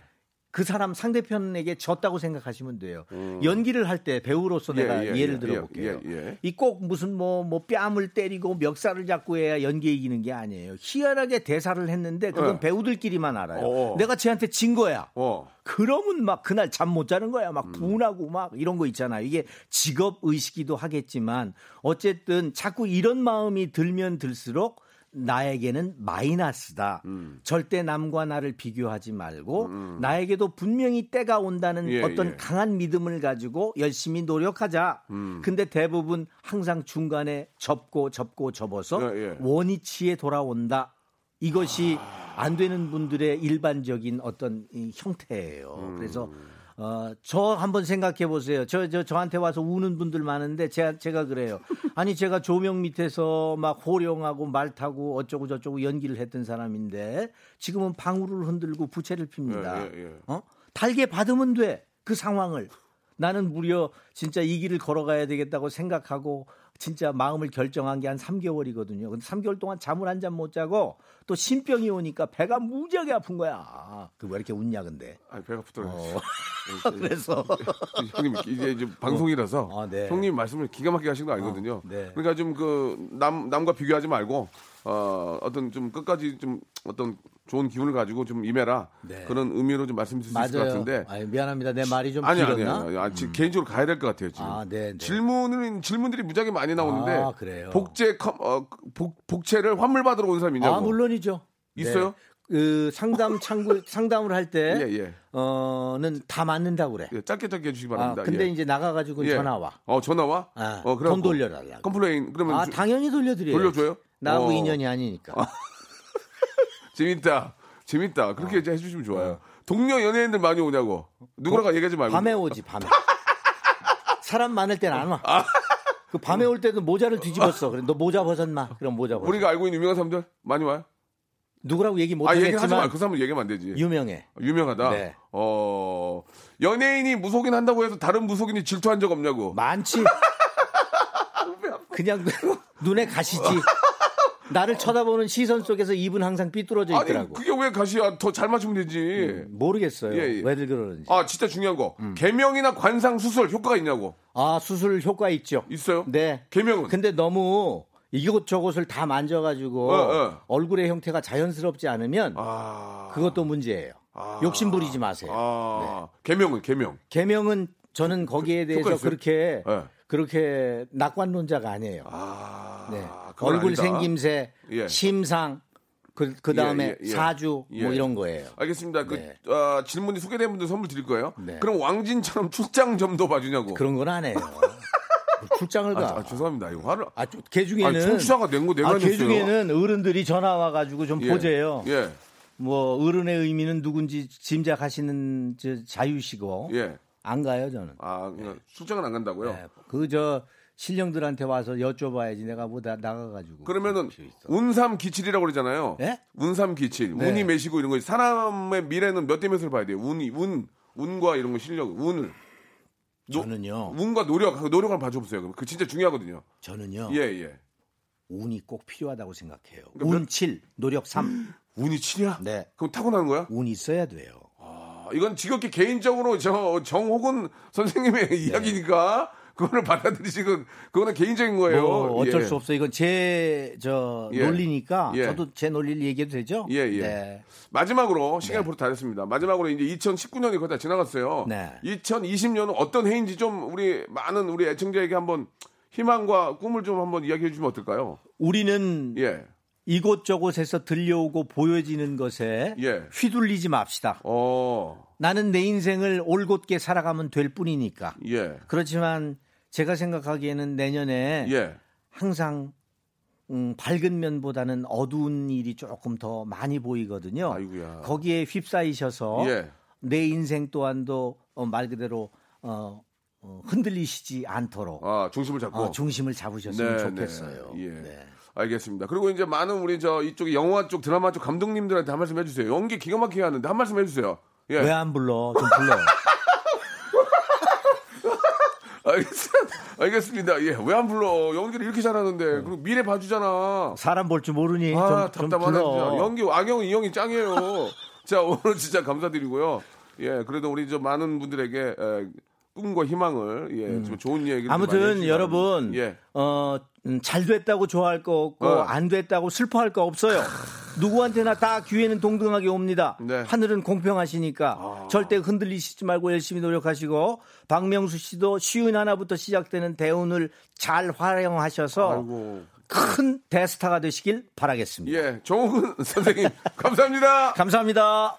Speaker 6: 그 사람 상대편에게 졌다고 생각하시면 돼요. 연기를 할 때 배우로서
Speaker 2: 음. 예,
Speaker 6: 내가
Speaker 2: 예,
Speaker 6: 예를
Speaker 2: 예,
Speaker 6: 들어볼게요.
Speaker 2: 예, 예.
Speaker 6: 이 꼭 무슨 뭐, 뭐 뺨을 때리고 멱살을 잡고 해야 연기에 이기는 게 아니에요. 희한하게 대사를 했는데 그건
Speaker 2: 예.
Speaker 6: 배우들끼리만 알아요.
Speaker 2: 어.
Speaker 6: 내가 쟤한테 진 거야.
Speaker 2: 어.
Speaker 6: 그러면 막 그날 잠 못 자는 거야.
Speaker 2: 음.
Speaker 6: 막 분하고 막 이런 거 있잖아요. 이게 직업 의식이기도 하겠지만 어쨌든 자꾸 이런 마음이 들면 들수록 나에게는 마이너스다.
Speaker 2: 음.
Speaker 6: 절대 남과 나를 비교하지 말고 나에게도 분명히 때가 온다는
Speaker 2: 예,
Speaker 6: 어떤
Speaker 2: 예.
Speaker 6: 강한 믿음을 가지고 열심히 노력하자.
Speaker 2: 음.
Speaker 6: 근데 대부분 항상 중간에 접고 접고 접어서
Speaker 2: 예, 예.
Speaker 6: 원위치에 돌아온다. 이것이 안 되는 분들의 일반적인 어떤 이 형태예요.
Speaker 2: 음.
Speaker 6: 그래서 어, 저 한번 생각해 보세요. 저, 저, 저한테 와서 우는 분들 많은데 제가, 제가 그래요. 아니, 제가 조명 밑에서 막 호령하고 말 타고 어쩌고 저쩌고 연기를 했던 사람인데 지금은 방울을 흔들고 부채를 핍니다.
Speaker 2: 예, 예, 예.
Speaker 6: 어? 달게 받으면 돼. 그 상황을. 나는 무려 진짜 이 길을 걸어가야 되겠다고 생각하고 진짜 마음을 결정한 게 한 3개월이거든요. 근데 3개월 동안 잠을 한 잠 못 자고 또 신병이 오니까 배가 무지하게 아픈 거야. 그 왜 이렇게 웃냐 근데.
Speaker 2: 아, 배가 부더라고요.
Speaker 6: 어. 그래서
Speaker 2: 형님 이제 이제 방송이라서
Speaker 6: 아, 네.
Speaker 2: 형님 말씀을 기가 막히게 하신 거 알거든요.
Speaker 6: 어, 네.
Speaker 2: 그러니까 좀 그 남 남과 비교하지 말고 어 어떤 좀 끝까지 좀 어떤 좋은 기운을 가지고 좀 임해라
Speaker 6: 네.
Speaker 2: 그런 의미로 좀 말씀드릴 수 있을 것
Speaker 6: 맞아요.
Speaker 2: 같은데
Speaker 6: 아니, 미안합니다. 내 말이 좀
Speaker 2: 아니 아니? 아니, 아니, 지- 개인적으로 가야 될 것 같아요 지금.
Speaker 6: 아, 네, 네.
Speaker 2: 질문은 질문들이 무지하게 많이 나오는데
Speaker 6: 아, 그래요?
Speaker 2: 복제 컴- 어, 복, 복채를 환물 받으러 온 사람 있냐고.
Speaker 6: 아, 물론이죠.
Speaker 2: 있어요?
Speaker 6: 네. 그 상담 창구 상담을 할때
Speaker 2: 예, 예.
Speaker 6: 어는 다 맞는다고 그래.
Speaker 2: 예, 짧게 짧게 해주시기
Speaker 6: 아,
Speaker 2: 바랍니다.
Speaker 6: 근데
Speaker 2: 예.
Speaker 6: 이제 나가 가지고
Speaker 2: 예.
Speaker 6: 전화 와.
Speaker 2: 어 전화 와?
Speaker 6: 아,
Speaker 2: 어,
Speaker 6: 돈 돌려달라고.
Speaker 2: complain 그러면
Speaker 6: 아
Speaker 2: 주-
Speaker 6: 당연히 돌려드려요.
Speaker 2: 돌려줘요?
Speaker 6: 나하고
Speaker 2: 어.
Speaker 6: 인연이 아니니까.
Speaker 2: 재밌다. 재밌다. 그렇게 이제 해주시면 좋아요. 동료 연예인들 많이 오냐고. 누구라고 얘기하지 말고.
Speaker 6: 밤에 오지 밤에. 사람 많을 땐 안 와. 그 밤에 올 때도 모자를 뒤집었어. 그래 너 모자 벗었나? 그럼 모자 벗어.
Speaker 2: 우리가 알고 있는 유명한 사람들 많이 와요?
Speaker 6: 누구라고 얘기 못
Speaker 2: 아.
Speaker 6: 하겠지만
Speaker 2: 그 사람은 얘기하면 안 되지.
Speaker 6: 유명해.
Speaker 2: 유명하다.
Speaker 6: 네.
Speaker 2: 어, 연예인이 무속인 한다고 해서 다른 무속인이 질투한 적 없냐고.
Speaker 6: 많지. 그냥 눈에 가시지. 나를 쳐다보는 시선 속에서 입은 항상 삐뚤어져
Speaker 2: 아니,
Speaker 6: 있더라고.
Speaker 2: 그게 왜 가시야? 더 잘 맞추면 되지.
Speaker 6: 모르겠어요.
Speaker 2: 예, 예.
Speaker 6: 왜들 그러는지.
Speaker 2: 아, 진짜 중요한 거.
Speaker 6: 음.
Speaker 2: 개명이나 관상 수술 효과가 있냐고.
Speaker 6: 아, 수술 효과 있죠.
Speaker 2: 있어요?
Speaker 6: 네.
Speaker 2: 개명은?
Speaker 6: 근데 너무 이것저것을 다 만져가지고
Speaker 2: 어, 어.
Speaker 6: 얼굴의 형태가 자연스럽지 않으면
Speaker 2: 아.
Speaker 6: 그것도 문제예요. 욕심 부리지 네. 마세요.
Speaker 2: 아. 개명은 개명.
Speaker 6: 개명은 저는 거기에 대해서? 그렇게
Speaker 2: 네.
Speaker 6: 그렇게 낙관론자가 아니에요.
Speaker 2: 아,
Speaker 6: 네. 얼굴
Speaker 2: 아니다.
Speaker 6: 생김새,
Speaker 2: 예.
Speaker 6: 심상, 그, 그 다음에
Speaker 2: 예, 예, 예.
Speaker 6: 사주,
Speaker 2: 예.
Speaker 6: 뭐 이런 거예요.
Speaker 2: 알겠습니다. 그
Speaker 6: 네.
Speaker 2: 어, 질문이 소개된 분들 선물 드릴 거예요.
Speaker 6: 네.
Speaker 2: 그럼 왕진처럼 출장 좀 더 봐주냐고.
Speaker 6: 그런 건 안 해요. 출장을
Speaker 2: 아,
Speaker 6: 가.
Speaker 2: 아, 죄송합니다. 이거 화를.
Speaker 6: 아, 저- 걔 중에는.
Speaker 2: 청취자가 낸거 내가
Speaker 6: 아, 걔
Speaker 2: 냈어요.
Speaker 6: 중에는 어른들이 전화 와가지고 좀
Speaker 2: 예.
Speaker 6: 보재요.
Speaker 2: 예.
Speaker 6: 뭐, 어른의 의미는 누군지 짐작하시는 저 자유시고.
Speaker 2: 예.
Speaker 6: 안 가요, 저는.
Speaker 2: 아, 그냥 출장은 안 간다고요?
Speaker 6: 네. 그, 저, 신령들한테 와서 여쭤봐야지 내가 뭐 나, 나가가지고.
Speaker 2: 그러면은. 운삼 기칠이라고 그러잖아요.
Speaker 6: 예?
Speaker 2: 운삼 기칠.
Speaker 6: 네.
Speaker 2: 운이 매시고 이런 거. 사람의 미래는 몇 대 몇을 봐야 돼요. 운이 운 운과 이런 거 실력 운을 노-
Speaker 6: 저는요,
Speaker 2: 운과 노력 그 노력을 봐줘보세요. 그럼 그 진짜 중요하거든요.
Speaker 6: 저는요,
Speaker 2: 예 예.
Speaker 6: 운이 꼭 필요하다고 생각해요.
Speaker 2: 그러니까
Speaker 6: 운 7, 노력 3.
Speaker 2: 운이 7이야?
Speaker 6: 네.
Speaker 2: 그럼 타고나는 거야?
Speaker 6: 운 있어야 돼요.
Speaker 2: 아, 이건 지극히 개인적으로 저 정호근 선생님의
Speaker 6: 네.
Speaker 2: 이야기니까 그거를 받아들이시고 그거는 개인적인 거예요.
Speaker 6: 뭐 어쩔
Speaker 2: 예.
Speaker 6: 수 없어. 이건 제저
Speaker 2: 예.
Speaker 6: 논리니까
Speaker 2: 예.
Speaker 6: 저도 제 논리를 얘기해도 되죠?
Speaker 2: 예, 예.
Speaker 6: 네.
Speaker 2: 마지막으로 시간이 벌써 다 됐습니다. 마지막으로 이제 2019년이 거의 다 지나갔어요.
Speaker 6: 네.
Speaker 2: 2020년은 어떤 해인지 좀 우리 많은 우리 애청자에게 한번 희망과 꿈을 좀 한번 이야기해 주면 어떨까요?
Speaker 6: 우리는
Speaker 2: 예.
Speaker 6: 이곳저곳에서 들려오고 보여지는 것에
Speaker 2: 예.
Speaker 6: 휘둘리지 맙시다.
Speaker 2: 어.
Speaker 6: 나는 내 인생을 올곧게 살아가면 될 뿐이니까.
Speaker 2: 예.
Speaker 6: 그렇지만 제가 생각하기에는 내년에
Speaker 2: 예.
Speaker 6: 항상 음, 밝은 면보다는 어두운 일이 조금 더 많이 보이거든요.
Speaker 2: 아이고야.
Speaker 6: 거기에 휩싸이셔서
Speaker 2: 예.
Speaker 6: 내 인생 또한도 어, 말 그대로 어, 어, 흔들리시지 않도록
Speaker 2: 아, 중심을 잡고
Speaker 6: 어, 중심을 잡으셨으면
Speaker 2: 네,
Speaker 6: 좋겠어요.
Speaker 2: 네. 예.
Speaker 6: 네.
Speaker 2: 알겠습니다. 그리고 이제 많은 우리 저 이쪽 영화 쪽 드라마 쪽 감독님들한테 한 말씀 해 주세요. 연기 기가 막히게 하는데 한 말씀 해 주세요. 예.
Speaker 6: 왜 안 불러? 좀 불러.
Speaker 2: 알겠, 알겠습니다. 예. 왜 안 불러? 연기를 이렇게 잘하는데. 그리고 미래 봐주잖아.
Speaker 6: 사람 볼 줄 모르니
Speaker 2: 아,
Speaker 6: 좀, 좀
Speaker 2: 답답하네.
Speaker 6: 불러.
Speaker 2: 연기, 악영, 이 형이 짱이에요. 자, 오늘 진짜 감사드리고요. 예. 그래도 우리 저 많은 분들에게 에, 꿈과 희망을, 예. 좀 좋은
Speaker 6: 음. 아무튼 여러분.
Speaker 2: 예.
Speaker 6: 어, 음, 잘 됐다고 좋아할 거 없고
Speaker 2: 어.
Speaker 6: 안 됐다고 슬퍼할 거 없어요. 누구한테나 다 기회는 동등하게 옵니다.
Speaker 2: 네.
Speaker 6: 하늘은 공평하시니까 절대 흔들리시지 말고 열심히 노력하시고 박명수 씨도 쉬운 하나부터 시작되는 대운을 잘 활용하셔서
Speaker 2: 아이고.
Speaker 6: 큰 대스타가 되시길 바라겠습니다.
Speaker 2: 예. 정훈 선생님, 감사합니다.
Speaker 6: 감사합니다.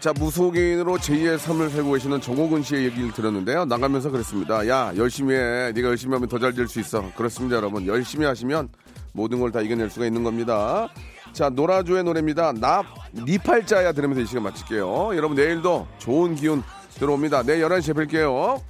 Speaker 2: 자, 무속인으로 제2의 삶을 살고 계시는 정호근 씨의 얘기를 들었는데요. 나가면서 그랬습니다. 야, 열심히 해. 네가 열심히 하면 더 잘 될 수 있어. 그렇습니다, 여러분. 열심히 하시면 모든 걸 다 이겨낼 수가 있는 겁니다. 자, 노라조의 노래입니다. 나, 니 팔자야 들으면서 이 시간 마칠게요. 여러분, 내일도 좋은 기운 들어옵니다. 내일 11시에 뵐게요.